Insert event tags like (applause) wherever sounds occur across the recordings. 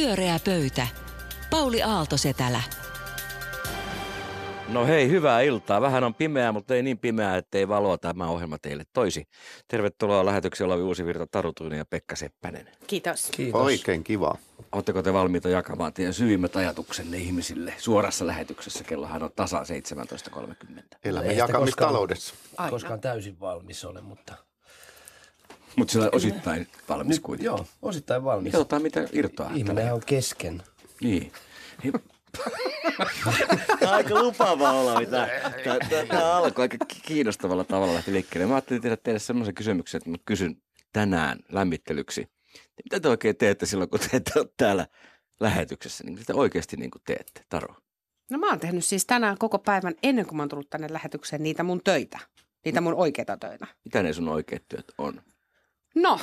Pyöreä pöytä. Pauli Aalto Setälä. No hei, hyvää iltaa. Vähän on pimeää, mutta ei niin pimeää, ettei valoa tämä ohjelma teille toisi. Tervetuloa lähetyksellä Olavi Uusivirta, Taru Tuinen ja Pekka Seppänen. Kiitos. Kiitos. Oikein kiva. Oletteko te valmiita jakamaan teidän syvimmät ajatuksenne ihmisille suorassa lähetyksessä? Kellohan on tasa 17.30. Elämme jakamistaloudessa. Koskaan, koskaan täysin valmis ole, mutta... Mutta sillä osittain valmis Nyt, kuitenkin. joo, osittain valmis. Katsotaan, mitä irtoaa. Ihminen on kesken. Niin. Tämä on (laughs) aika lupaava olla. Tämä, tämä, alkoi aika kiinnostavalla tavalla lähti liikkeelle. Mä ajattelin tehdä teille semmoisen kysymyksen, että mä kysyn tänään lämmittelyksi. Mitä te oikein teette silloin, kun te ette ole täällä lähetyksessä? Niin mitä te oikeasti niin kuin teette, Taro? No mä oon tehnyt siis tänään koko päivän ennen kuin mä oon tullut tänne lähetykseen niitä mun töitä. Niitä mun oikeita töitä. Mitä ne sun oikeat työt on? No,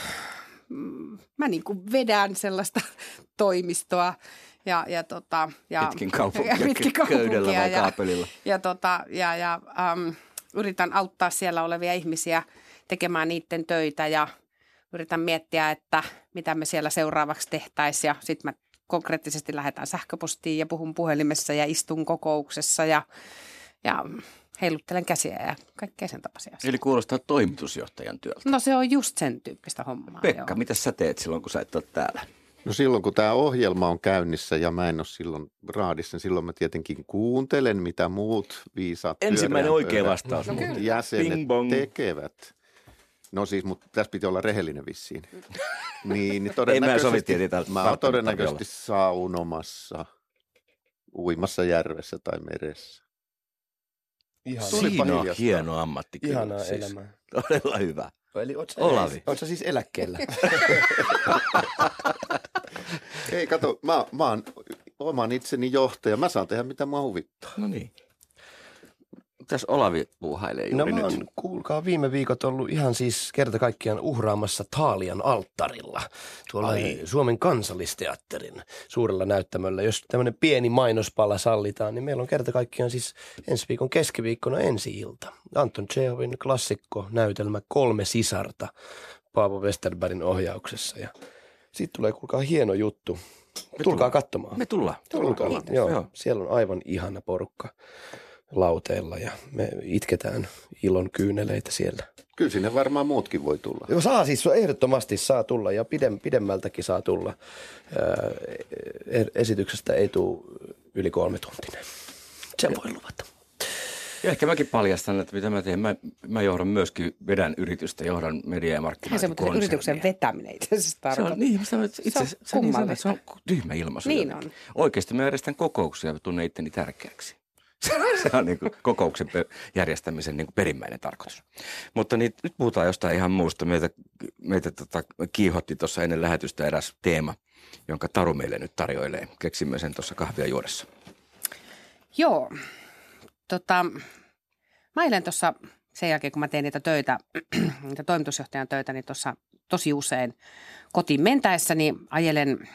mm, mä niin kuin vedän sellaista (laughs) toimistoa ja, ja, tota, ja Pitkin kaupunkia, (laughs) ja pitkin köydellä vai ja, kaapelilla? Ja, tota, ja, ja äm, yritän auttaa siellä olevia ihmisiä tekemään niiden töitä ja yritän miettiä, että mitä me siellä seuraavaksi tehtäisiin ja sitten mä konkreettisesti lähetän sähköpostiin ja puhun puhelimessa ja istun kokouksessa ja, ja heiluttelen käsiä ja kaikkea sen tapaisia asioita. Eli kuulostaa toimitusjohtajan työltä. No se on just sen tyyppistä hommaa. Pekka, joo. mitä sä teet silloin, kun sä et ole täällä? No silloin, kun tämä ohjelma on käynnissä ja mä en ole silloin raadissa, niin silloin mä tietenkin kuuntelen, mitä muut viisaat Ensimmäinen oikea vastaus. No kyllä. jäsenet Bing bong. tekevät. No siis, mutta tässä piti olla rehellinen vissiin. (laughs) Niin, niin Ei todennäköisesti, sovittiin, että täältä mä oon todennäköisesti saunomassa, uimassa järvessä tai meressä. Ihan, Siinä on hiljasta. hieno ammatti. kyllä, ihanaa siis. elämää. Todella hyvä. Eli oot sä, Olavi. Oot sä siis eläkkeellä? (laughs) (laughs) Ei, kato, mä, mä oon oman itseni johtaja. Mä saan tehdä mitä mua huvittaa. No niin. Mitäs Olavi puuhailee no juuri mä nyt? oon, kuulkaa, viime viikot ollut ihan siis kerta kaikkiaan uhraamassa Taalian alttarilla. Tuolla Ai. Suomen kansallisteatterin suurella näyttämöllä. Jos tämmöinen pieni mainospala sallitaan, niin meillä on kerta kaikkiaan siis ensi viikon keskiviikkona ensi-ilta. Anton Chehovin klassikko näytelmä Kolme sisarta Paavo Westerbergin ohjauksessa. Ja siitä tulee, kuulkaa, hieno juttu. Tulkaa tullaan. katsomaan. Me tullaan. Tulkaa. Kiitos. Joo, Joo. siellä on aivan ihana porukka lauteella ja me itketään ilon kyyneleitä siellä. Kyllä sinne varmaan muutkin voi tulla. Joo, saa siis, ehdottomasti saa tulla ja pidem, pidemmältäkin saa tulla. E- esityksestä ei tule yli kolme tuntinen. Sen voi luvata. Ja ehkä mäkin paljastan, että mitä mä teen. Mä, mä johdan myöskin, vedän yritystä, johdan media- ja Eihän se mutta se markkinointikonsernia. yrityksen vetäminen itse asiassa Se tarkoittaa. on, niin, sitä, itse, Se on se, se, on niin kummallista. se on tyhmä ilmaisu. Niin jotenkin. on. Oikeasti mä järjestän kokouksia ja tunnen itteni tärkeäksi. Se on niin kuin kokouksen järjestämisen niin kuin perimmäinen tarkoitus. Mutta niin, nyt puhutaan jostain ihan muusta. Meitä, meitä tota, kiihotti tuossa ennen lähetystä eräs teema, jonka Taru meille nyt tarjoilee. Keksimme sen tuossa kahvia juodessa. Joo. Tota, mä eilen tuossa sen jälkeen, kun mä teen niitä töitä, (clears throat) niitä toimitusjohtajan töitä, niin tuossa tosi usein kotiin mentäessäni ajelen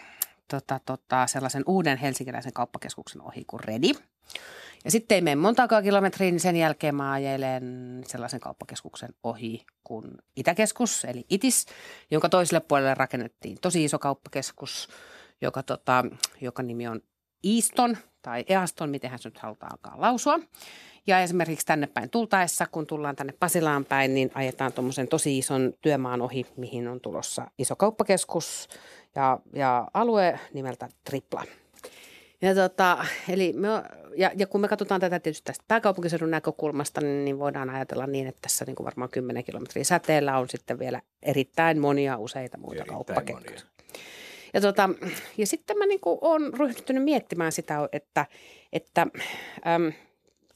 tota, tota, sellaisen uuden helsinkiläisen kauppakeskuksen ohi kuin Redi. Ja sitten ei mene montaakaan kilometriä, niin sen jälkeen mä ajelen sellaisen kauppakeskuksen ohi kuin Itäkeskus, eli ITIS, jonka toiselle puolelle rakennettiin tosi iso kauppakeskus, joka, tota, joka nimi on Easton tai Easton, miten se nyt halutaankaan lausua. Ja esimerkiksi tänne päin tultaessa, kun tullaan tänne Pasilaan päin, niin ajetaan tuommoisen tosi ison työmaan ohi, mihin on tulossa iso kauppakeskus ja, ja alue nimeltä Tripla. Ja, tota, eli me, ja, ja kun me katsotaan tätä tietysti tästä pääkaupunkiseudun näkökulmasta, niin, niin voidaan ajatella niin, että tässä niin kuin varmaan 10 kilometriä säteellä on sitten vielä erittäin monia useita muita monia. Ja, tota, ja sitten mä niin olen ryhtynyt miettimään sitä, että, että äm,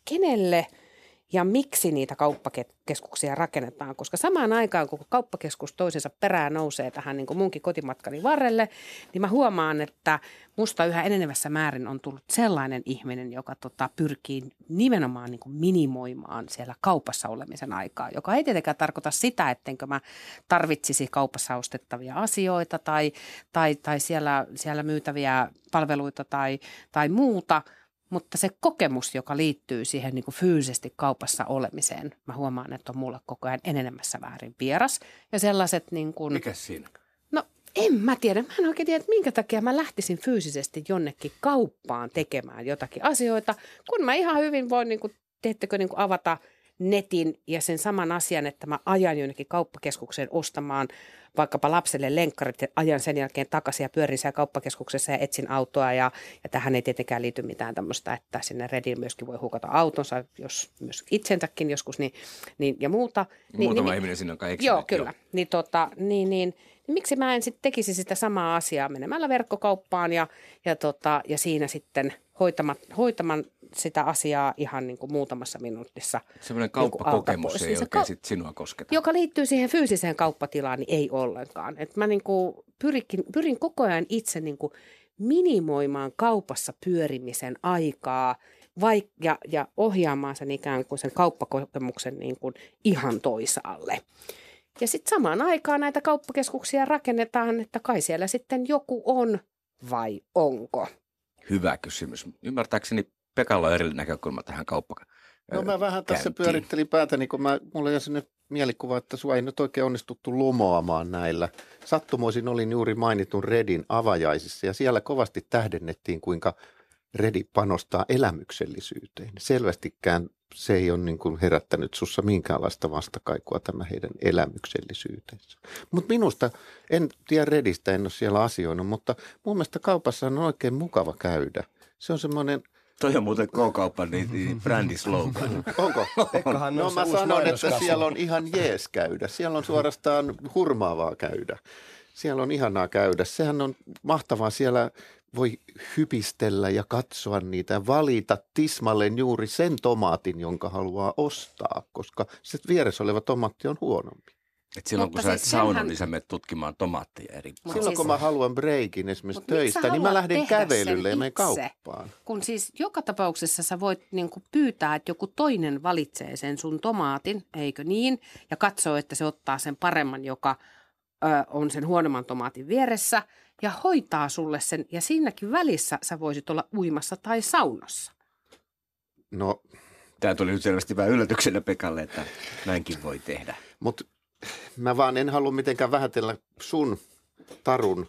kenelle ja miksi niitä kauppakeskuksia rakennetaan. Koska samaan aikaan, kun kauppakeskus toisensa perään nousee tähän niin kuin munkin kotimatkani varrelle, niin mä huomaan, että musta yhä enenevässä määrin on tullut sellainen ihminen, joka tota, pyrkii nimenomaan niin kuin minimoimaan siellä kaupassa olemisen aikaa, joka ei tietenkään tarkoita sitä, ettenkö mä tarvitsisi kaupassa ostettavia asioita tai, tai, tai siellä, siellä myytäviä palveluita tai, tai muuta, mutta se kokemus, joka liittyy siihen niin kuin fyysisesti kaupassa olemiseen, mä huomaan, että on mulle koko ajan enenemässä väärin vieras. Ja sellaiset niin kuin, Mikä siinä? no En mä tiedä. Mä en oikein tiedä, että minkä takia mä lähtisin fyysisesti jonnekin kauppaan tekemään jotakin asioita, kun mä ihan hyvin voin, niin kuin, teettekö, niin kuin avata netin ja sen saman asian, että mä ajan jonnekin kauppakeskukseen ostamaan vaikkapa lapselle lenkkarit ja ajan sen jälkeen takaisin ja pyörin siellä kauppakeskuksessa ja etsin autoa ja, ja tähän ei tietenkään liity mitään tämmöistä, että sinne Redin myöskin voi hukata autonsa, jos myös itsensäkin joskus niin, niin, ja muuta. Niin, Muutama niin, ihminen sinne on kai Joo, kyllä. Niin, tota, niin, niin, niin miksi mä en sitten tekisi sitä samaa asiaa menemällä verkkokauppaan ja, ja, tota, ja siinä sitten hoitaman, hoitaman sitä asiaa ihan niin kuin muutamassa minuutissa. Semmoinen niin kauppakokemus pois. ei Niin oikein kau- sit sinua kosketa. Joka liittyy siihen fyysiseen kauppatilaan, niin ei ollenkaan. Et mä niin kuin pyrikin, pyrin koko ajan itse niin kuin minimoimaan kaupassa pyörimisen aikaa vaik- ja, ja ohjaamaan sen ikään kuin sen kauppakokemuksen niin kuin ihan toisaalle. Ja sitten samaan aikaan näitä kauppakeskuksia rakennetaan, että kai siellä sitten joku on vai onko. Hyvä kysymys. Ymmärtääkseni Pekalla on eri näkökulma tähän kauppaan. No mä vähän tässä pyörittelin päätäni, kun mä, mulla oli sellainen mielikuva, että sua ei nyt oikein onnistuttu lumoamaan näillä. Sattumoisin olin juuri mainitun Redin avajaisissa ja siellä kovasti tähdennettiin, kuinka Redi panostaa elämyksellisyyteen. Selvästikään se ei ole niin kuin herättänyt sussa minkäänlaista vastakaikua tämä heidän elämyksellisyytensä. Mutta minusta, en tiedä Redistä, en ole siellä asioinut, mutta mun mielestä kaupassa on oikein mukava käydä. Se on semmoinen, Toi on muuten K-kaupan niin, niin brändislogan. onko? Pekkahan No on se mä sanon, että siellä on ihan jees käydä. Siellä on suorastaan hurmaavaa käydä. Siellä on ihanaa käydä. Sehän on mahtavaa. Siellä voi hypistellä ja katsoa niitä ja valita tismalleen juuri sen tomaatin, jonka haluaa ostaa, koska se vieressä oleva tomaatti on huonompi. Et silloin Mutta kun sä et siis saunon, senhän- niin sä menet tutkimaan tomaatteja eri Mut Silloin siis- kun mä haluan breikin esimerkiksi Mut töistä, niin mä lähden kävelylle ja menen kauppaan. Kun siis joka tapauksessa sä voit niin kuin pyytää, että joku toinen valitsee sen sun tomaatin, eikö niin? Ja katsoo, että se ottaa sen paremman, joka ö, on sen huonomman tomaatin vieressä ja hoitaa sulle sen. Ja siinäkin välissä sä voisit olla uimassa tai saunassa. No, Tämä tuli nyt selvästi vähän yllätyksenä Pekalle, että näinkin voi tehdä. Mutta mä vaan en halua mitenkään vähätellä sun tarun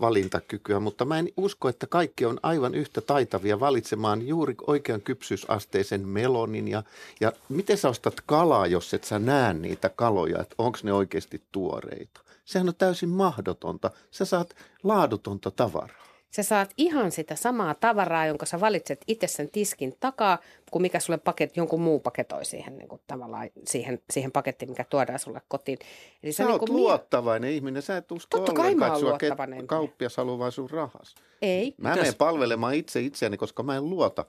valintakykyä, mutta mä en usko, että kaikki on aivan yhtä taitavia valitsemaan juuri oikean kypsyysasteisen melonin. Ja, ja miten sä ostat kalaa, jos et sä näe niitä kaloja, että onko ne oikeasti tuoreita? Sehän on täysin mahdotonta. Sä saat laadutonta tavaraa. Sä saat ihan sitä samaa tavaraa, jonka sä valitset itse sen tiskin takaa, kuin mikä sulle paket, jonkun muu paketoi siihen, niin kuin tavallaan siihen, siihen pakettiin, mikä tuodaan sulle kotiin. Eli Sä niin oot mie- luottavainen ihminen. Sä et usko Totta kai ollenkaan, mä sua ket- luottavainen. kauppias haluaa vaan sun rahas. Ei. Mä menen palvelemaan itse itseäni, koska mä en luota.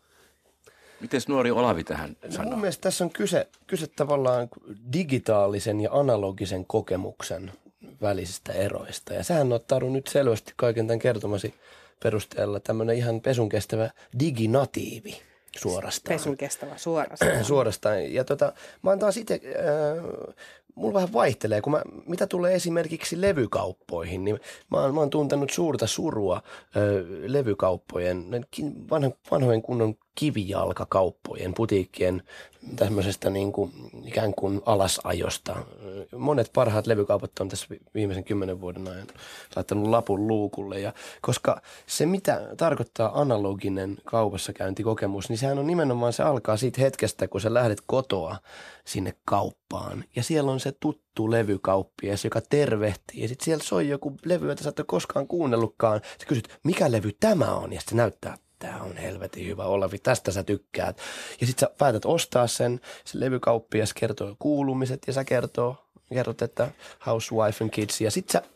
Miten nuori Olavi tähän No sanoo? mun mielestä tässä on kyse, kyse tavallaan digitaalisen ja analogisen kokemuksen välisistä eroista. Ja sähän oot Taru nyt selvästi kaiken tämän kertomasi perusteella tämmöinen ihan pesun kestävä diginatiivi suorastaan. Pesun kestävä suorastaan. (clears throat) suorastaan. Ja tota, mä oon taas itse, äh, mulla vähän vaihtelee, kun mä, mitä tulee esimerkiksi levykauppoihin, niin mä oon, mä oon tuntenut suurta surua äh, levykauppojen, vanhan, vanhojen kunnon kivijalkakauppojen, putiikkien tämmöisestä niin kuin, ikään kuin alasajosta. Monet parhaat levykaupat on tässä vi- viimeisen kymmenen vuoden ajan laittanut lapun luukulle. Ja koska se, mitä tarkoittaa analoginen kaupassa käyntikokemus, niin sehän on nimenomaan, se alkaa siitä hetkestä, kun sä lähdet kotoa sinne kauppaan. Ja siellä on se tuttu levykauppias, joka tervehtii. Ja sitten siellä soi joku levy, jota sä et ole koskaan kuunnellutkaan. Sä kysyt, mikä levy tämä on? Ja sitten näyttää, tämä on helvetin hyvä Olavi, tästä sä tykkäät. Ja sitten sä päätät ostaa sen, se levykauppias kertoo kuulumiset ja sä kertoo, kerrot, että housewife and kids. Ja sitten sä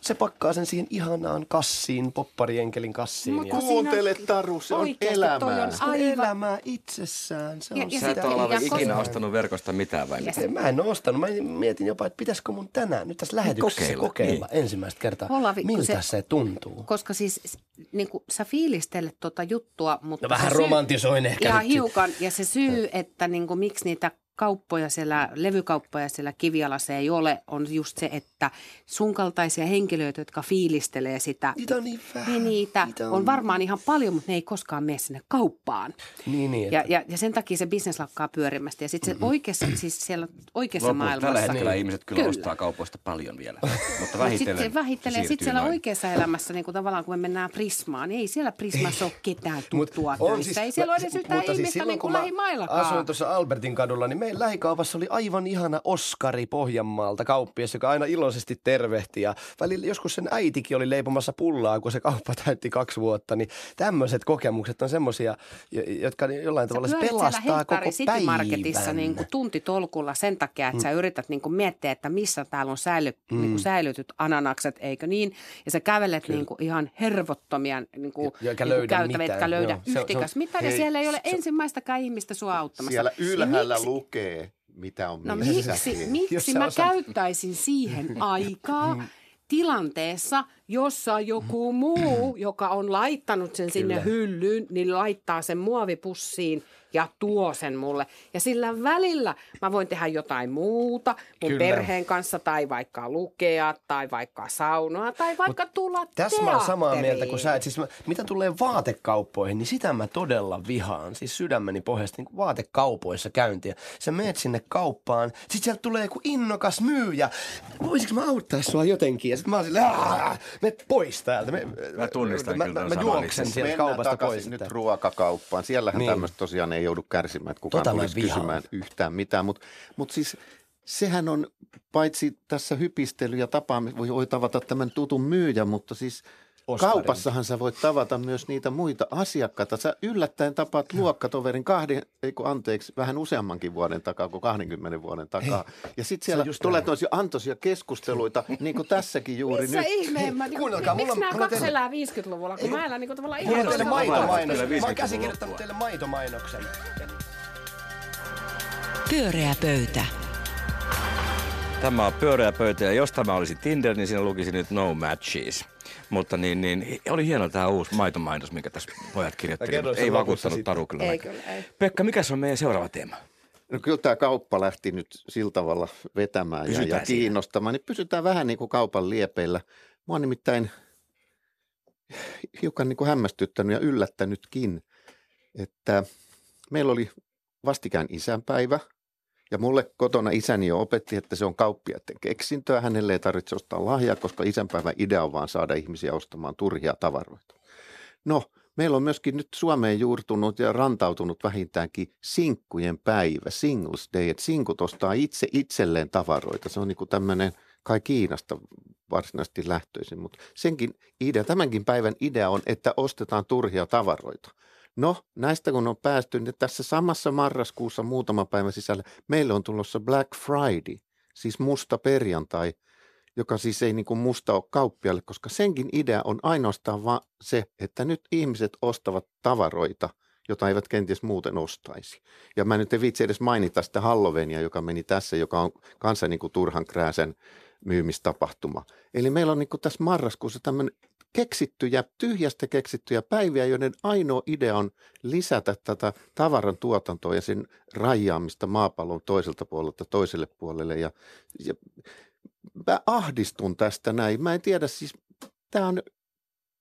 se pakkaa sen siihen ihanaan kassiin, popparienkelin kassiin. Mut ja Kuuntele Taru, se on elämää. on se on aivan- elämää itsessään. Se Ja- on ja Sä et sitten- ole ja koska- ikinä ostanut verkosta mitään vai mitä? Mä en ole ostanut. Mä mietin jopa, että pitäisikö mun tänään, nyt tässä lähetyksessä Kokeilla, kokeilla, kokeilla ensimmäistä kertaa, Olavi, miltä se- se, tuntuu. Koska siis niin kuin, sä fiilistelet tuota juttua, mutta... No vähän romantisoin ehkä Ja hiukan. Ja se syy, että niin kuin, miksi niitä kauppoja siellä, levykauppoja siellä kivialassa ei ole, on just se, että sun kaltaisia henkilöitä, jotka fiilistelee sitä. Niitä on niin vähän. Niin niitä Niitä on... on- on varmaan ihan paljon, mutta ne ei koskaan mene sinne kauppaan. Niin, niin. Ja, että- ja, ja sen takia se bisnes lakkaa pyörimästä. Ja sitten se oikeassa, siis siellä oikeassa Lopulta maailmassa. tällä hetkellä Niin. ihmiset kyllä, Kyllä. ostaa kaupoista paljon vielä, mutta vähitellen sitten se vähittelee. siirtyy Sitten siellä noin. oikeassa elämässä, niin kuin tavallaan kun me mennään Prismaan, niin ei siellä Prismassa ole ketään Mut tuttua on töissä. siis- ei siellä ole edes yhtään siis ihmistä silloin, niin kuin lähimaillakaan. Asuin tuossa Albertin kadulla, niin meidän lähikaupassa oli aivan ihana Oskari Pohjanmaalta kauppias, joka aina iloisesti tervehti. Ja välillä joskus sen äitikin oli leipomassa pullaa, kun se kauppa täytti kaksi vuotta. Niin tämmöiset kokemukset on semmoisia, jotka jollain Sä tavalla pelastaa koko päivän. Marketissa niin kuin tuntitolkulla sen takia, että sä yrität niin kuin miettiä, että missä täällä on säily, mm. niin kuin säilytyt ananakset, eikö niin? Ja sä kävelet niin kuin ihan hervottomia niin kuin, Ja- eikä niin kuin löydä käytäviä, mitään, etkä löydä joo. Se on- se on- yhtikäs mitään. Ja Hei, siellä ei ole se- ensimmäistäkään ihmistä sua auttamassa. Siellä Niin ylhäällä miksi- lukee, mitä on No missäkin. miksi, miksi mä osaat- käyttäisin siihen (laughs) aikaa tilanteessa, jossa joku muu, joka on laittanut sen sinne Kyllä. hyllyyn, niin laittaa sen muovipussiin ja tuo sen mulle. Ja sillä välillä mä voin tehdä jotain muuta mun Kyllä. perheen kanssa tai vaikka lukea tai vaikka saunoa tai vaikka tulla Tässä mä oon samaa mieltä kuin sä. Et siis mä, mitä tulee vaatekauppoihin, niin sitä mä todella vihaan. Siis sydämeni pohjasta niin vaatekaupoissa käyntiä. Sä meet sinne kauppaan, sit sieltä tulee joku innokas myyjä. Voisiko mä auttaa sua jotenkin? Ja sit mä oon silleen, "Aah, me pois täältä. Me, Mä tunnistan mä, kyllä mä, mä juoksen sieltä kaupasta takaisin pois. nyt ruokakauppaan. Siellähän Niin. niin. tämmöistä tosiaan ei joudu kärsimään, että kukaan Tota tulisi kysymään yhtään mitään. Mutta mut siis sehän on paitsi tässä hypistely ja tapaaminen, voi, tavata tämän tutun myyjän, mutta siis Oskarin. kaupassahan sä voit tavata myös niitä muita asiakkaita. Sä yllättäen tapaat luokkatoverin kahden, ei kun anteeksi, vähän useammankin vuoden takaa kuin 20 vuoden takaa. ja sitten siellä just tulee toisia antoisia keskusteluita, (laughs) niin kuin tässäkin juuri Missä nyt. ihmeen? Mä, niin, kuunnelkaa, miksi on- nämä mulla on kaksi elää 50-luvulla, kun mä elän niin kuin tavallaan ihan Mulla on teille toisella tavalla. maitomainos. Mä oon 50-luvun käsikirjoittanut teille maitomainoksen. Pyöreä pöytä. Tämä on pyöreä pöytä ja jos tämä olisi Tinder, niin siinä lukisi nyt no matches. Mutta niin, niin oli hieno tämä uusi maitomainos, minkä tässä pojat kirjoittelivat. Ei vakuuttanut. Taru kyllä. Ei kyllä, ei. Pekka, mikä on meidän seuraava teema? No kyllä tämä kauppa lähti nyt sillä tavalla vetämään ja, Pysytään ja siinä. kiinnostamaan, niin pysytään vähän niin kuin kaupan liepeillä. Mä oon nimittäin hiukan niin kuin hämmästyttänyt ja yllättänytkin, että meillä oli vastikään isänpäivä ja mulle kotona isäni jo opetti, että se on kauppiaiden keksintöä. Hänelle ei tarvitse ostaa lahjaa, koska isänpäivän idea on vaan saada ihmisiä ostamaan turhia tavaroita. No, meillä on myöskin nyt Suomeen juurtunut ja rantautunut vähintäänkin sinkkujen päivä, Singles Day, että sinkut ostaa itse itselleen tavaroita. Se on niin tämmöinen kai Kiinasta varsinaisesti lähtöisin, mutta senkin idea, tämänkin päivän idea on, että ostetaan turhia tavaroita. No, näistä kun on päästy, niin tässä samassa marraskuussa muutama päivän sisällä meille on tulossa Black Friday, siis musta perjantai, joka siis ei niin kuin musta ole kauppialle, koska senkin idea on ainoastaan vaan se, että nyt ihmiset ostavat tavaroita, jota eivät kenties muuten ostaisi. Ja mä nyt en viitsi edes mainita sitä Halloweenia, joka meni tässä, joka on kanssa niin kuin turhan krääsen myymistapahtuma. Eli meillä on niin tässä marraskuussa tämmöinen keksittyjä, tyhjästä keksittyjä päiviä, joiden ainoa idea on lisätä tätä tavaran tuotantoa ja sen rajaamista maapallon toiselta puolelta toiselle puolelle. Ja, ja mä ahdistun tästä näin. Mä en tiedä, siis tämä on,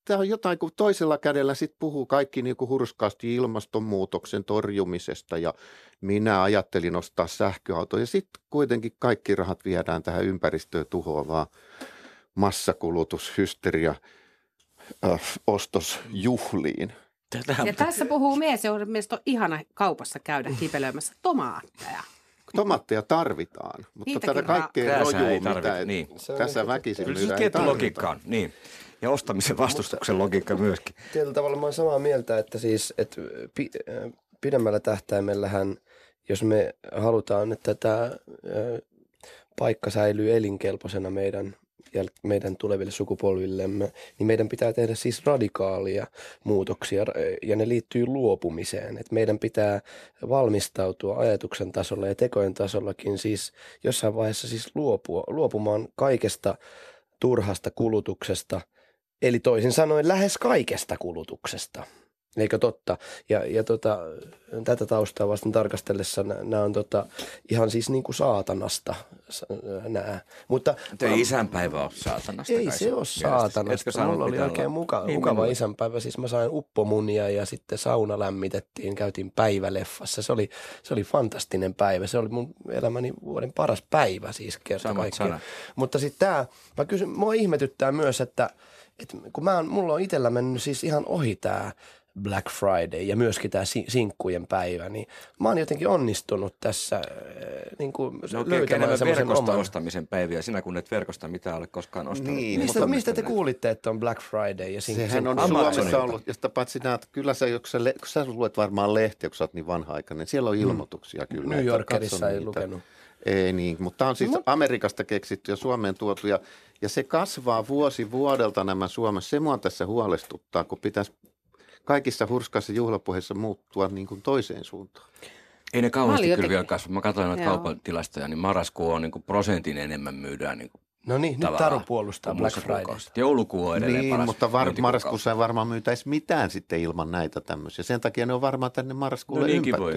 tää on jotain, kun toisella kädellä sit puhuu kaikki niin kuin hurskaasti ilmastonmuutoksen torjumisesta ja minä ajattelin ostaa sähköauto ja sitten kuitenkin kaikki rahat viedään tähän ympäristöä tuhoavaan massakulutushysteria äh, ostosjuhliin. Ja tässä puhuu mies, joka mielestäni on ihana kaupassa käydä kipelöimässä tomaatteja. Tomaatteja tarvitaan, mutta Niitäkin tätä kaikkea Krääsää rojua, ei tarvita, mitä niin. Tässä väkisin Kyllä se tarvita. logiikka on, niin. Ja ostamisen vastustuksen logiikka myöskin. Tietyllä tavalla mä oon samaa mieltä, että siis että pi, äh, pidemmällä tähtäimellähän, jos me halutaan, että tämä äh, paikka säilyy elinkelpoisena meidän, jäl- meidän tuleville sukupolvillemme, niin meidän pitää tehdä siis radikaalia muutoksia äh, ja ne liittyy luopumiseen. Et meidän pitää valmistautua ajatuksen tasolla ja tekojen tasollakin siis jossain vaiheessa siis luopua, luopumaan kaikesta turhasta kulutuksesta – Eli toisin sanoen lähes kaikesta kulutuksesta. Eikö totta? Ja, ja tota, tätä taustaa vasten tarkastellessa nämä on tota, ihan siis niin kuin saatanasta nämä. Mutta ei isänpäivä ole saatanasta. Ei se ole saatanasta. Mulla oli oikein muka, niin, mukava minulle. isänpäivä. Siis mä sain uppomunia ja sitten sauna lämmitettiin, käytiin päiväleffassa. Se oli, se oli fantastinen päivä. Se oli mun elämäni vuoden paras päivä siis kerta Mutta sitten tämä, mä kysyn, mua ihmetyttää myös, että – et kun mä oon, mulla on itsellä mennyt siis ihan ohi tämä Black Friday ja myöskin tämä sinkkujen päivä, niin mä oon jotenkin onnistunut tässä äh, niin kuin no, löytämään semmoisen oman. ostamisen päiviä, sinä kun et verkosta mitään ole koskaan ostanut. Niin, mistä, mutta, mistä te kuulitte, että on Black Friday ja sinkku? Sehän on Suomessa ollut, josta paitsi näet, kyllä sä, kun sä, kun sä luet varmaan lehtiä, kun sä oot niin vanha-aikainen, siellä on mm. ilmoituksia mm. kyllä. New Yorkerissa ei niitä. lukenut. Ei niin, mutta tämä on siis Amerikasta keksitty ja Suomeen tuotu ja, ja se kasvaa vuosi vuodelta nämä Suomessa. Se mua tässä huolestuttaa, kun pitäisi kaikissa hurskaissa juhlapuheissa muuttua niin kuin toiseen suuntaan. Ei ne kauheasti kyllä vielä kasva. Mä katsoin noita kaupan tilastoja, niin marraskuu on niin kuin prosentin enemmän myydään niin kuin No niin, nyt Taru puolustaa Black Friday. Joulukuu on edelleen niin, paras mutta var- marraskuussa ei varmaan myytäisi mitään sitten ilman näitä tämmöisiä. Sen takia ne on varmaan tänne marraskuulle no, niinkin voi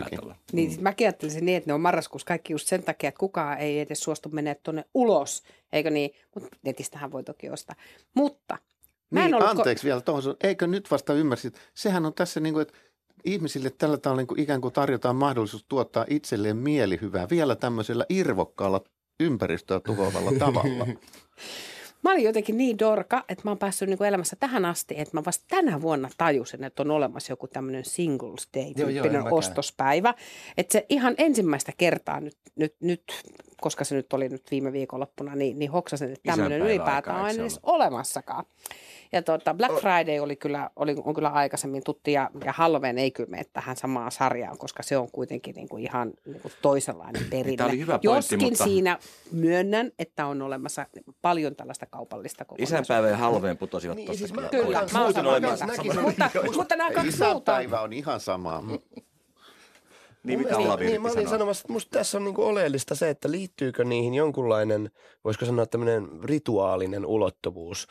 Niin, siis mäkin ajattelisin niin, että ne on marraskuussa kaikki just sen takia, että kukaan ei edes suostu menemään tuonne ulos, eikö niin? Mutta netistähän voi toki ostaa. Mutta Mä niin, anteeksi ko- vielä tuohon. Eikö nyt vasta ymmärsit? Sehän on tässä niin kuin, että ihmisille tällä tavalla niin kuin ikään kuin tarjotaan mahdollisuus tuottaa itselleen mielihyvää vielä tämmöisellä irvokkaalla ympäristöä tuhoavalla tavalla. (laughs) Mä olin jotenkin niin dorka, että mä oon päässyt niin elämässä tähän asti, että mä vasta tänä vuonna tajusin, että on olemassa joku tämmöinen singles day-tyyppinen ostospäivä. Että se ihan ensimmäistä kertaa nyt, nyt, nyt, koska se nyt oli nyt viime viikonloppuna, niin, niin hoksasin, että tämmöinen ylipäätään on edes olemassakaan. Ja tuota, Black Friday oli kyllä, oli, on kyllä aikaisemmin tutti ja, ja Halloween ei kyllä mene tähän samaan sarjaan, koska se on kuitenkin niin kuin ihan niin kuin toisenlainen perinne. Tämä oli hyvä pointti, Joskin mutta... siinä myönnän, että on olemassa paljon tällaista kaupallista kokonaisuutta. Isänpäivä ja Halloween putosivat niin, siis mä, Kyllä, mä oon samaa mieltä. Mutta, mutta nämä kaksi muuta... Isänpäivä on ihan sama. Niin, mitä niin, niin, mä olin sanomassa, että musta tässä on niinku oleellista se, että liittyykö niihin jonkunlainen, voisiko sanoa tämmöinen rituaalinen ulottuvuus,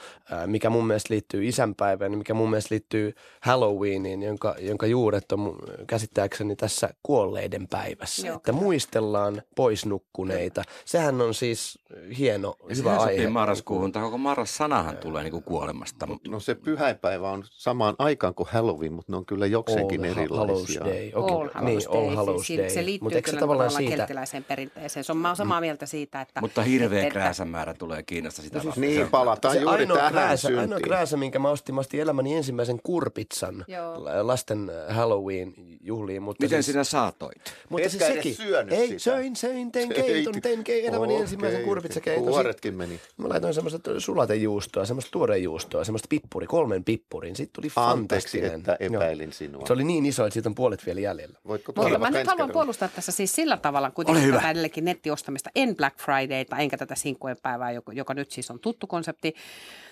mikä mun mielestä liittyy isänpäivään, mikä mun mielestä liittyy Halloweeniin, jonka, jonka juuret on käsittääkseni tässä kuolleiden päivässä. Joo, että muistellaan poisnukkuneita. Sehän on siis hieno, ja hyvä aihe. marraskuuhun, tai koko marras-sanahan tulee niinku kuolemasta. No se pyhäpäivä on samaan aikaan kuin Halloween, mutta ne on kyllä jokseenkin All erilaisia. All Day. Okay. All niin, All Hallows siis Day. Se liittyy Mut kyllä se tavallaan siitä... kelttiläiseen perinteeseen. Se on, mä olen samaa mieltä siitä, että... Mutta hirveä että, krääsämäärä tulee Kiinasta sitä no siis Niin, palataan se juuri ainoa krääsä, ainoa krääsä, minkä mä ostin, mä ostin elämäni ensimmäisen kurpitsan Joo. lasten Halloween-juhliin. Mutta Miten siis, sinä saatoit? Mutta siis sekin. Ei, sitä. söin, söin, tein keiton, tein ke, elämäni okay. ensimmäisen kurpitsakeiton. Kuoretkin meni. Mä laitoin semmoista sulatejuustoa, semmoista tuorejuustoa, semmoista pippuri, kolmen pippurin. Sitten tuli fantastinen. Anteeksi, että epäilin sinua. Se oli niin iso, että siitä on puolet vielä jäljellä. Voitko mä nyt haluan puolustaa tässä siis sillä tavalla kuitenkin tätä edellekin nettiostamista. En Black Fridayta, enkä tätä sinkkujen päivää, joka, joka nyt siis on tuttu konsepti.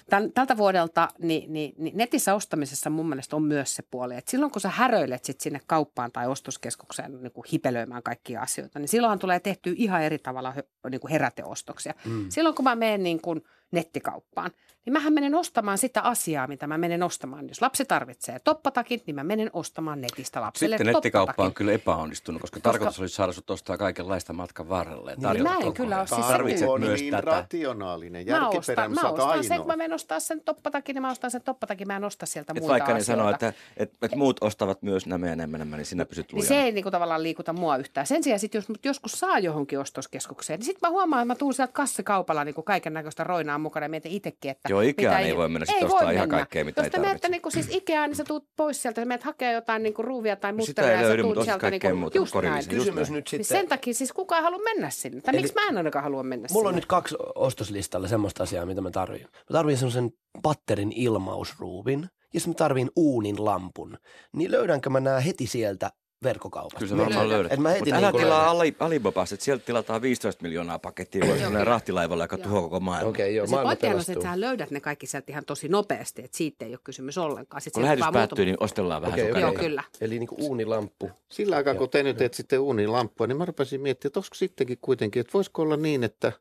Tän, tältä vuodelta niin, niin, niin netissä ostamisessa mun mielestä on myös se puoli, että silloin kun sä häröilet sit sinne kauppaan tai ostoskeskukseen niin kuin hipelöimään kaikkia asioita, niin silloinhan tulee tehty ihan eri tavalla niin kuin heräteostoksia. Mm. Silloin kun mä menen niin kuin – nettikauppaan, niin mähän menen ostamaan sitä asiaa, mitä mä menen ostamaan. Jos lapsi tarvitsee toppatakin, niin mä menen ostamaan netistä lapselle Sitten nettikauppa on kyllä epäonnistunut, koska, koska tarkoitus olisi saada sut ostaa kaikenlaista matkan varrelle. Niin, mä en kyllä ole siis Tarvitset on myös niin tätä. rationaalinen, järkiperäinen, mä ostan, mä ostan sen, kun mä menen ostaa sen toppatakin, niin mä ostan sen toppatakin, mä en osta sieltä et muuta Vaikka ne sanoo, että, että, että, muut ostavat myös nämä enemmän, enemmän niin sinä pysyt lujana. Niin se ei niin kuin, tavallaan liikuta mua yhtään. Sen sijaan, sit, jos joskus saa johonkin ostoskeskukseen, niin sitten mä huomaan, että mä tuun sieltä kassikaupalla niin kaiken näköistä roinaa mukana mietin itsekin, että... Joo, Ikeaan ei, ei voi mennä sitten ostaa ihan kaikkea, mitä Jos ei tarvitse. niin siis Ikeaan, niin sä tuut pois sieltä, sä menet hakea jotain niin kuin ruuvia tai musteria ja sä tuut sieltä niin kuin, just näin. Kysymys nyt sitten. Niin sen takia siis kukaan halua mennä sinne. Tai Eli, miksi mä en ainakaan halua mennä Mulla on nyt kaksi ostoslistalla semmoista asiaa, mitä mä tarvitsen. Mä tarvitsen semmoisen patterin ilmausruuvin ja sitten mä tarvin uunin lampun. Niin löydänkö mä nämä heti sieltä verkkokaupasta. Kyllä se varmaan löydät. Et mä heti Mutta niin tilaa Ali, Alibabasta, että sieltä tilataan 15 miljoonaa pakettia voi rahtilaivalla, joka tuhoaa koko maailman. Okei, okay, joo, se pointti on se, että sä löydät ne kaikki sieltä ihan tosi nopeasti, että siitä ei ole kysymys ollenkaan. Sitten Kun lähetys päättyy, muutama... niin ostellaan vähän okay, okay. Joo, kyllä. Eli niin kuin uunilamppu. Sillä aikaa, kun te nyt sitten uunilamppua, niin mä rupesin miettimään, että olisiko sittenkin kuitenkin, että voisiko olla niin, että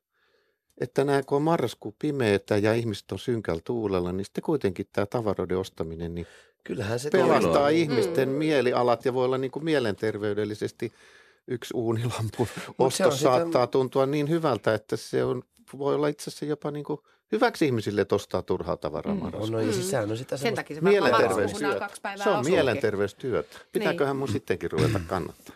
että nämä kun on marraskuu pimeätä ja ihmiset on synkällä tuulella, niin sitten kuitenkin tämä tavaroiden ostaminen, niin Kyllähän se pelastaa toimii. ihmisten mielialat ja voi olla niin kuin mielenterveydellisesti yksi uunilampun ostos saattaa sitä- tuntua niin hyvältä, että se on, voi olla itse asiassa jopa niin kuin hyväksi ihmisille, että ostaa turhaa tavaraa On, marraskuussa. no, ja siis sehän on sitä Sen takia se päivää Se on mielenterveystyötä. Pitääköhän Niin. mun sittenkin ruveta kannattaa?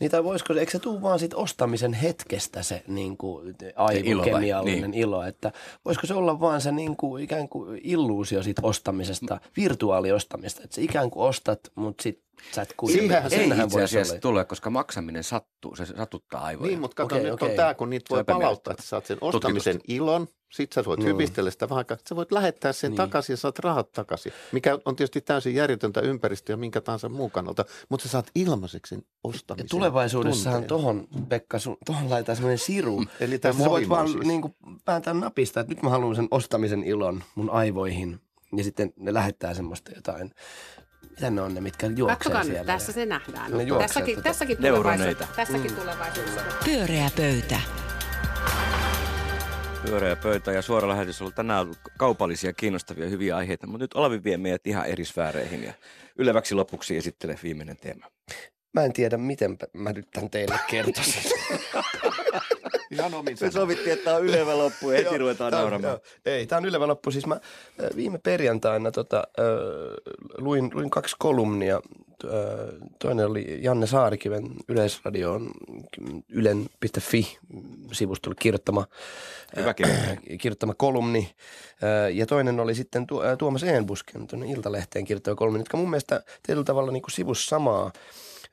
Niin tai voisiko, eikö se tuu vaan sit ostamisen hetkestä se niin kuin, ilo aivokemiallinen Niin. ilo, että voisiko se olla vaan se niin kuin, ikään kuin illuusio siitä ostamisesta, virtuaaliostamista, että sä ikään kuin ostat, mutta sit sä et kuitenkaan. Siihenhän se Ei Senhän itse asiassa olla. tule, koska maksaminen sattuu, se satuttaa aivoja. Niin, mutta kato, Okei, nyt okei. on tämä, kun niitä voi palauttaa, että saat sen ostamisen ilon, sit sä voit Mm. hypistellä sitä vähän, aikaa, sä voit lähettää sen Niin. takaisin ja saat rahat takaisin, mikä on tietysti täysin järjetöntä ympäristöä minkä tahansa muun kannalta, mutta sä saat ilmaiseksi sen Ja ostamisen tulevaisuudessahan tunteen. tohon, Pekka, sun, tohon laitetaan semmoinen siru. (laughs) Eli Että tämä sä voit vaan siis. niin kuin, päätää napista, että nyt mä haluan sen ostamisen ilon mun aivoihin. Ja sitten ne lähettää semmoista jotain, mitä ne on ne, mitkä juoksee Katsokaa nyt, siellä. tässä se nähdään. Ne tässäkin, tota- tässäkin, tulevaisuudessa, tässäkin tulevaisuudessa. Pyöreä pöytä. Pyöreä pöytä ja suora lähetys on ollut tänään ollut kaupallisia, kiinnostavia, hyviä aiheita, mutta nyt Olavi vie meidät ihan eri sfääreihin ja yleväksi lopuksi esittelee viimeinen teema. Mä en tiedä, miten mä nyt tämän teille kertoisin. (laughs) Ihan omin Me sovittiin, että tämä on ylevä loppu ja heti ruvetaan Tää on- nauramaan. joo. Ei, tämä on ylevä loppu. Siis mä viime perjantaina tota, äh, luin, luin kaksi kolumnia. Äh, Toinen oli Janne Saarikiven Yleisradion ylen.fi-sivustolle kirjoittama, Hyvä äh, (clears throat) kirjoittama kolumni. Äh, Ja toinen oli sitten tu- äh, Tuomas Eenbusken tuonne Iltalehteen kirjoittama kolumni, jotka mun mielestä tietyllä tavalla niin sivus samaa,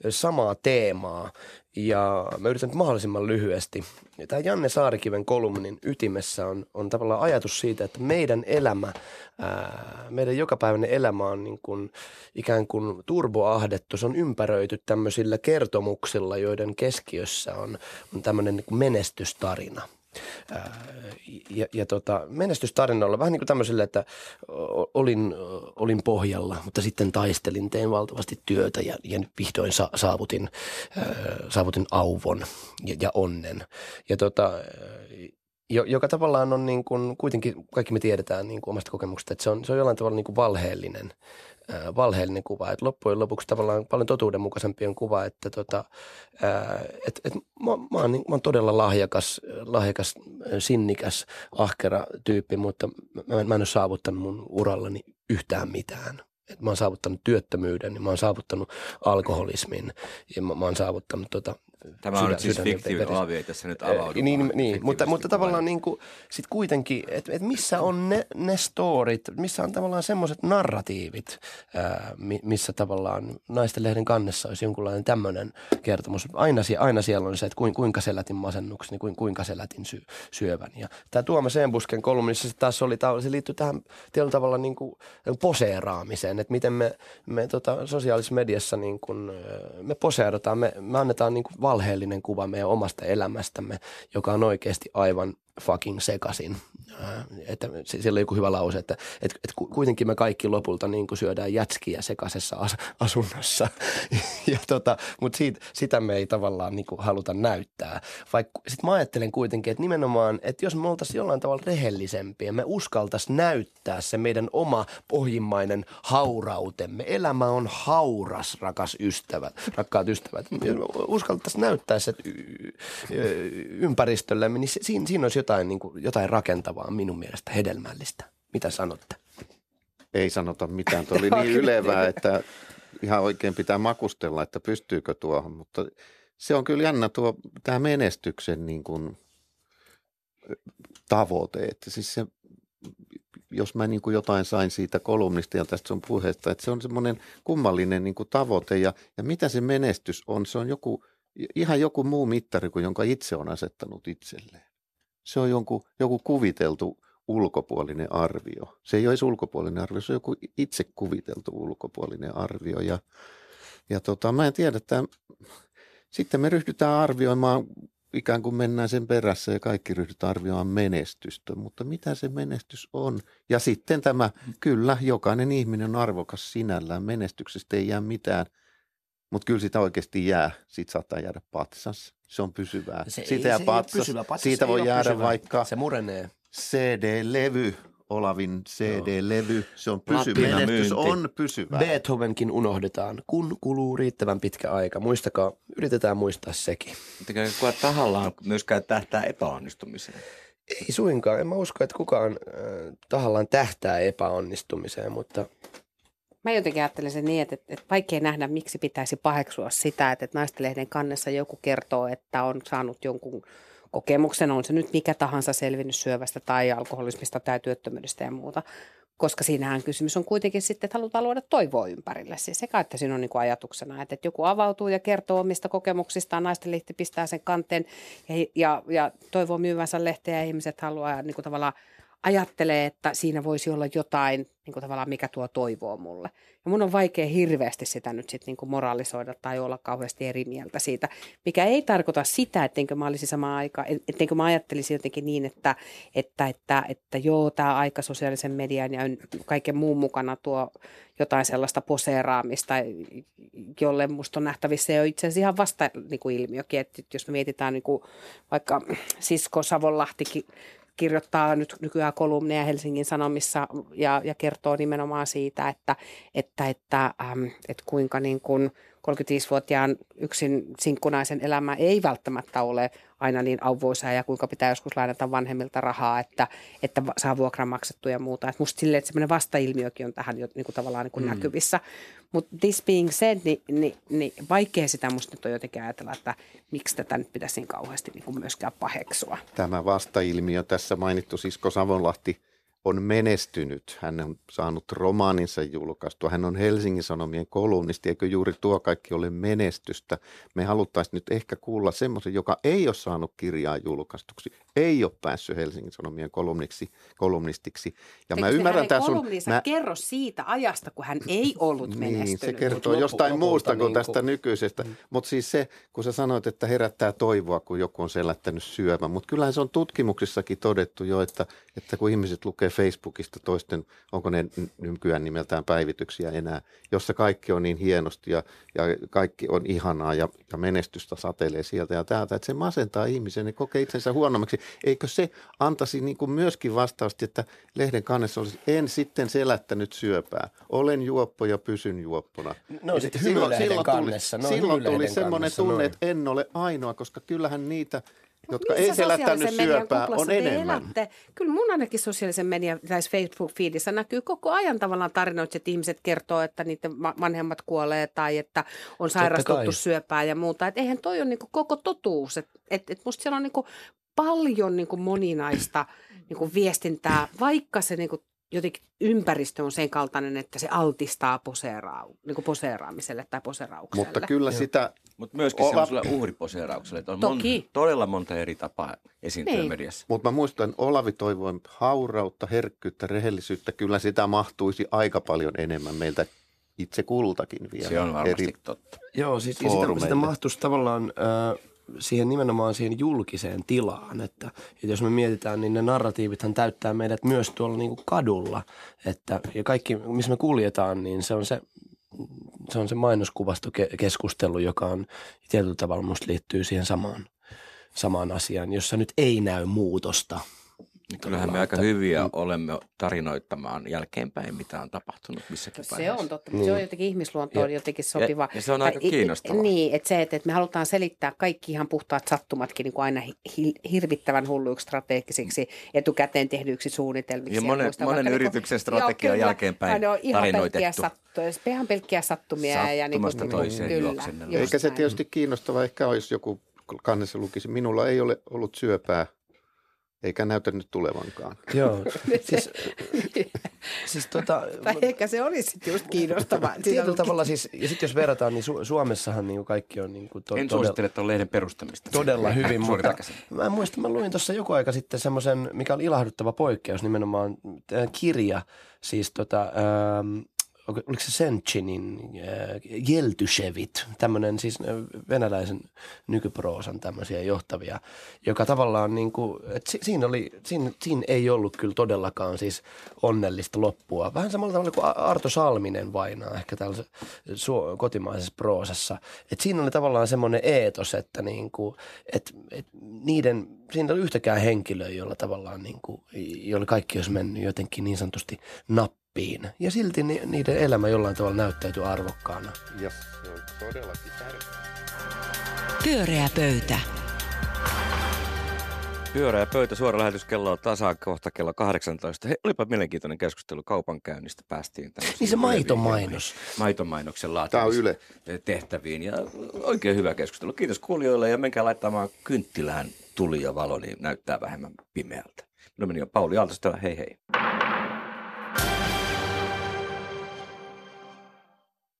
samaa teemaa. Ja mä yritän nyt mahdollisimman lyhyesti. Tämä Janne Saarikiven kolumnin ytimessä on, on tavallaan ajatus siitä, että meidän elämä, ää, meidän jokapäiväinen elämä on niin kuin, ikään kuin turboahdettu. Se on ympäröity tämmöisillä kertomuksilla, joiden keskiössä on, on tämmöinen niin menestystarina. Ja, ja tota, menestystarinalla vähän niin kuin tämmöiselle, että olin, olin pohjalla, mutta sitten taistelin, tein valtavasti työtä ja, ja nyt vihdoin sa, saavutin, saavutin auvon ja, ja onnen. Ja tota, joka tavallaan on niin kuin, kuitenkin kaikki me tiedetään niin kuin omasta kokemuksesta, että se on, se on jollain tavalla niin kuin valheellinen, ää, valheellinen kuva. Et loppujen lopuksi tavallaan paljon totuudenmukaisempi on kuva, että tota, ää, et, et mä, mä, oon, niin- mä oon todella lahjakas, lahjakas, sinnikäs, ahkera tyyppi, mutta mä, mä en ole saavuttanut mun urallani yhtään mitään. Et mä oon saavuttanut työttömyyden, mä oon saavuttanut alkoholismin ja mä, mä oon saavuttanut tota, Tämä on nyt siis sydän- fiktio, veres- Olavi ei tässä nyt Eh, avaudu. Niin, niin, niin. mutta, mutta tavallaan niin kuin, sit kuitenkin, että et missä on ne, ne storit, missä on tavallaan semmoiset narratiivit, ää, mi- missä tavallaan naisten lehden kannessa olisi jonkunlainen tämmöinen kertomus. Aina, aina siellä on se, että kuin, kuinka selätin masennukseni, kuin, kuinka selätin sy- syövän. Ja tämä Tuomas Eenbusken kolumnissa se taas oli, se liittyy tähän tietyllä tavalla niin kuin poseeraamiseen, että miten me, me tota, sosiaalisessa mediassa niin kuin, me poseerataan, me, me annetaan niin kuin valheellinen kuva meidän omasta elämästämme, joka on oikeasti aivan fucking sekasin. Ää, Että siellä on joku hyvä lause, että, että, että ku- kuitenkin me kaikki lopulta niin kuin syödään jätskiä sekaisessa as, asunnossa. (laughs) ja tota, mutta siitä, sitä me ei tavallaan niin kuin haluta näyttää. Vaikka sitten mä ajattelen kuitenkin, että nimenomaan, että jos me oltaisiin jollain tavalla rehellisempiä, me uskaltaisiin näyttää se meidän oma pohjimmainen haurautemme. Elämä on hauras, rakas ystävät, rakkaat ystävät. (laughs) Jos me uskaltaisiin näyttää se ympäristöllemme, niin siinä olisi jotain, niin kuin, jotain rakentavaa minun mielestä hedelmällistä. Mitä sanotte? Ei sanota mitään. Tuo (laughs) oli niin ylevää, että ihan oikein pitää makustella, että pystyykö tuohon. Mutta se on kyllä jännä tuo tämä menestyksen niin kuin, tavoite. Että siis se, jos mä niin kuin jotain sain siitä kolumnista ja tästä sun puheesta, että se on semmoinen kummallinen niin kuin tavoite. Ja, ja mitä se menestys on? Se on joku, ihan joku muu mittari kuin jonka itse on asettanut itselleen. Se on jonkun, joku kuviteltu ulkopuolinen arvio. Se ei ole edes ulkopuolinen arvio, se on joku itse kuviteltu ulkopuolinen arvio. Ja, ja tota, mä en tiedä, että sitten me ryhdytään arvioimaan, ikään kuin mennään sen perässä ja kaikki ryhdytään arvioimaan menestystä, mutta mitä se menestys on? Ja sitten tämä, kyllä, jokainen ihminen on arvokas sinällään, menestyksestä ei jää mitään, mutta kyllä sitä oikeasti jää, siitä saattaa jäädä patsas, se on pysyvää. Se siitä ei- jää se ei patsas, pysyvä. Patsas siitä ei voi jäädä pysyvä. vaikka Se murenee. CD-levy Olavin CD-levy. Se on pysy, Platina menestys myynti. on pysyvää. Beethovenkin unohdetaan, kun kuluu riittävän pitkä aika. Muistakaa, yritetään muistaa sekin. Mutta kuka tahallaan myöskään tähtää epäonnistumiseen. Ei suinkaan. En mä usko, että kukaan äh, tahallaan tähtää epäonnistumiseen, mutta Mä jotenkin ajattelen sen niin, että, että, vaikea nähdä, miksi pitäisi paheksua sitä, että, että naistenlehden kannessa joku kertoo, että on saanut jonkun kokemuksen, on se nyt mikä tahansa selvinnyt syövästä tai alkoholismista tai työttömyydestä ja muuta. Koska siinähän kysymys on kuitenkin sitten, että halutaan luoda toivoa ympärille. Siis sekä, että siinä on niin kuin ajatuksena, että, että joku avautuu ja kertoo omista kokemuksistaan, naisten lehti pistää sen kanteen ja, ja, ja toivoo myyvänsä lehteä ja ihmiset haluaa niin kuin tavallaan ajattelee, että siinä voisi olla jotain, niin kuin tavallaan mikä tuo toivoa mulle. Ja mun on vaikea hirveästi sitä nyt sitten niin kuin moralisoida tai olla kauheasti eri mieltä siitä, mikä ei tarkoita sitä, ettenkö mä olisi samaan aikaan, ettenkö mä ajattelisin jotenkin niin, että, että, että, että joo, tämä aika sosiaalisen median ja kaiken muun mukana tuo jotain sellaista poseeraamista, jolle musta on nähtävissä jo itse asiassa ihan vasta niin kuin ilmiökin, että jos me mietitään niin kuin vaikka Sisko Savonlahtikin kirjoittaa nyt nykyään kolumneja Helsingin Sanomissa ja, ja kertoo nimenomaan siitä, että, että, että, ähm, että kuinka niin kuin 35-vuotiaan yksin sinkkunaisen elämä ei välttämättä ole aina niin auvoisaa ja kuinka pitää joskus lainata vanhemmilta rahaa, että, että saa vuokran maksettua ja muuta. Et musta silleen, että semmoinen vastailmiökin on tähän jo niin kuin tavallaan niin kuin mm. näkyvissä. Mutta this being said, niin, niin, niin vaikea sitä musta nyt on jotenkin ajatella, että miksi tätä nyt pitäisi niin kauheasti niin kuin myöskään paheksua. Tämä vastailmiö tässä mainittu Sisko Savonlahti on menestynyt. Hän on saanut romaaninsa julkaistua. Hän on Helsingin Sanomien kolumnisti. Eikö juuri tuo kaikki ole menestystä? Me haluttaisiin nyt ehkä kuulla semmoisen, joka ei ole saanut kirjaa julkaistuksi, ei ole päässyt Helsingin Sanomien kolumniksi, kolumnistiksi. Ja Eikö mä ymmärrän tämän sun... Mä, kerro siitä ajasta, kun hän ei ollut menestynyt. niin, se kertoo Mut lopu- jostain lopulta muusta kuin niin tästä nykyisestä. Mm. Mutta siis se, kun sä sanoit, että herättää toivoa, kun joku on selättänyt syövän. Mutta kyllähän se on tutkimuksissakin todettu jo, että, että kun ihmiset lukee Facebookista toisten, onko ne nykyään nimeltään päivityksiä enää, jossa kaikki on niin hienosti ja, ja kaikki on ihanaa ja, ja menestystä satelee sieltä ja täältä, että se masentaa ihmisen ja kokee itsensä huonommaksi. Eikö se antaisi niin kuin myöskin vastausti, että lehden kannessa olisi, en sitten selättänyt syöpää, olen juoppo ja pysyn juoppona. No Ja sitten silloin- silloin tuli- kannessa, no silloin tuli semmoinen kannessa, tunne, noin. että en ole ainoa, koska kyllähän niitä, jotka Missä ei selättänyt sosiaalisen median syöpää, on enemmän. Elätte? Kyllä mun ainakin sosiaalisen median tai Facebook-feedissä näkyy koko ajan tavallaan tarinoita, että ihmiset kertoo, että niiden va- vanhemmat kuolee tai että on sairastuttu syöpää ja muuta. Et eihän toi ole niinku koko totuus. Et, et, et musta siellä on niinku paljon niinku moninaista niinku viestintää, vaikka se niinku jotenkin ympäristö on sen kaltainen, että se altistaa poseeraa, niinku poseeraamiselle tai poseraukselle. Mutta kyllä sitä, Mutta myöskin Olla- semmoiselle uhriposeeraukselle, että on Toki. Mon, todella monta eri tapaa esiintyä Niin. mediassa. mutta mä muistan, Olavi toivoi haurautta, herkkyyttä, rehellisyyttä. Kyllä sitä mahtuisi aika paljon enemmän meiltä itse kultakin vielä. Se on varmasti Eri, totta. Joo, siis ja sitä, sitä mahtuisi tavallaan äh, siihen nimenomaan siihen julkiseen tilaan, että, että jos me mietitään, niin ne narratiivithan täyttää meidät myös tuolla niin kuin kadulla, että ja kaikki, missä me kuljetaan, niin se on se, se on se mainoskuvastokeskustelu, joka on tietyllä tavalla musta liittyy siihen samaan, samaan asiaan, jossa nyt ei näy muutosta. Niin kyllähän me aika että- hyviä olemme tarinoittamaan jälkeenpäin, mitä on tapahtunut missäkin Se vaiheessa. on totta, mutta se on Niin. jotenkin ihmisluontoon Ja- jotenkin sopiva. ja- ja se on aika kiinnostavaa. Niin, että se, että, että me halutaan selittää kaikki ihan puhtaat sattumatkin niin kuin aina hi- hi- hirvittävän hulluiksi strategisiksi etukäteen tehdyiksi suunnitelmiksi. Ja monen- muista monen niinku- yrityksen strategia Joo, on jälkeenpäin Ja ne on ihan pelkkiä, tarinoitettu. sattu, ihan pelkkiä sattumia. ja niin Sattumasta kuin, toiseen kyllä, eikä se tietysti kiinnostava ehkä olisi joku kannessa lukisi. Minulla ei ole ollut syöpää, eikä näytä nyt tulevankaan. (laughs) Joo, (laughs) siis, (laughs) siis tota, Tai ehkä se olisi sitten just kiinnostavaa. Siinä tietyllä on- tavalla siis, ja sitten jos verrataan, niin Su- Suomessahan niin kuin kaikki on niin kuin to, En todella, suosittele tuon lehden perustamista. todella hyvin, mutta mä en muista, mä luin tuossa joku aika sitten semmoisen, mikä oli ilahduttava poikkeus, nimenomaan äh, kirja, siis tota, ähm, oliko se Senchinin äh, Jeltyshevit, tämmöinen siis äh, venäläisen nykyproosan tämmöisiä johtavia, joka tavallaan niin kuin, että si, siinä, oli, siinä, siinä ei ollut kyllä todellakaan siis onnellista loppua. Vähän samalla tavalla kuin Arto Salminen vainaa ehkä täällä su- kotimaisessa proosassa. Että siinä oli tavallaan semmoinen eetos, että niin kuin, että, että niiden, siinä oli yhtäkään henkilöä, jolla tavallaan niin kuin, jolla kaikki olisi mennyt jotenkin niin sanotusti nappiin. Ja silti ni, niiden elämä jollain tavalla näyttäytyy arvokkaana. Ja se on todellakin tärkeää. Pyöreä pöytä. Pyöreä pöytä, suora lähetys kello on tasan kohta kello 18. Hei, olipa mielenkiintoinen keskustelu kaupankäynnistä. Päästiin Niin se maitomainos. Maitomainoksen Tämä on Yle. tehtäviin ja oikein hyvä keskustelu. Kiitos kuulijoille ja menkää laittamaan kynttilään tuli ja valo, niin näyttää vähemmän pimeältä. Minun meni on Pauli Aaltosta, hei hei.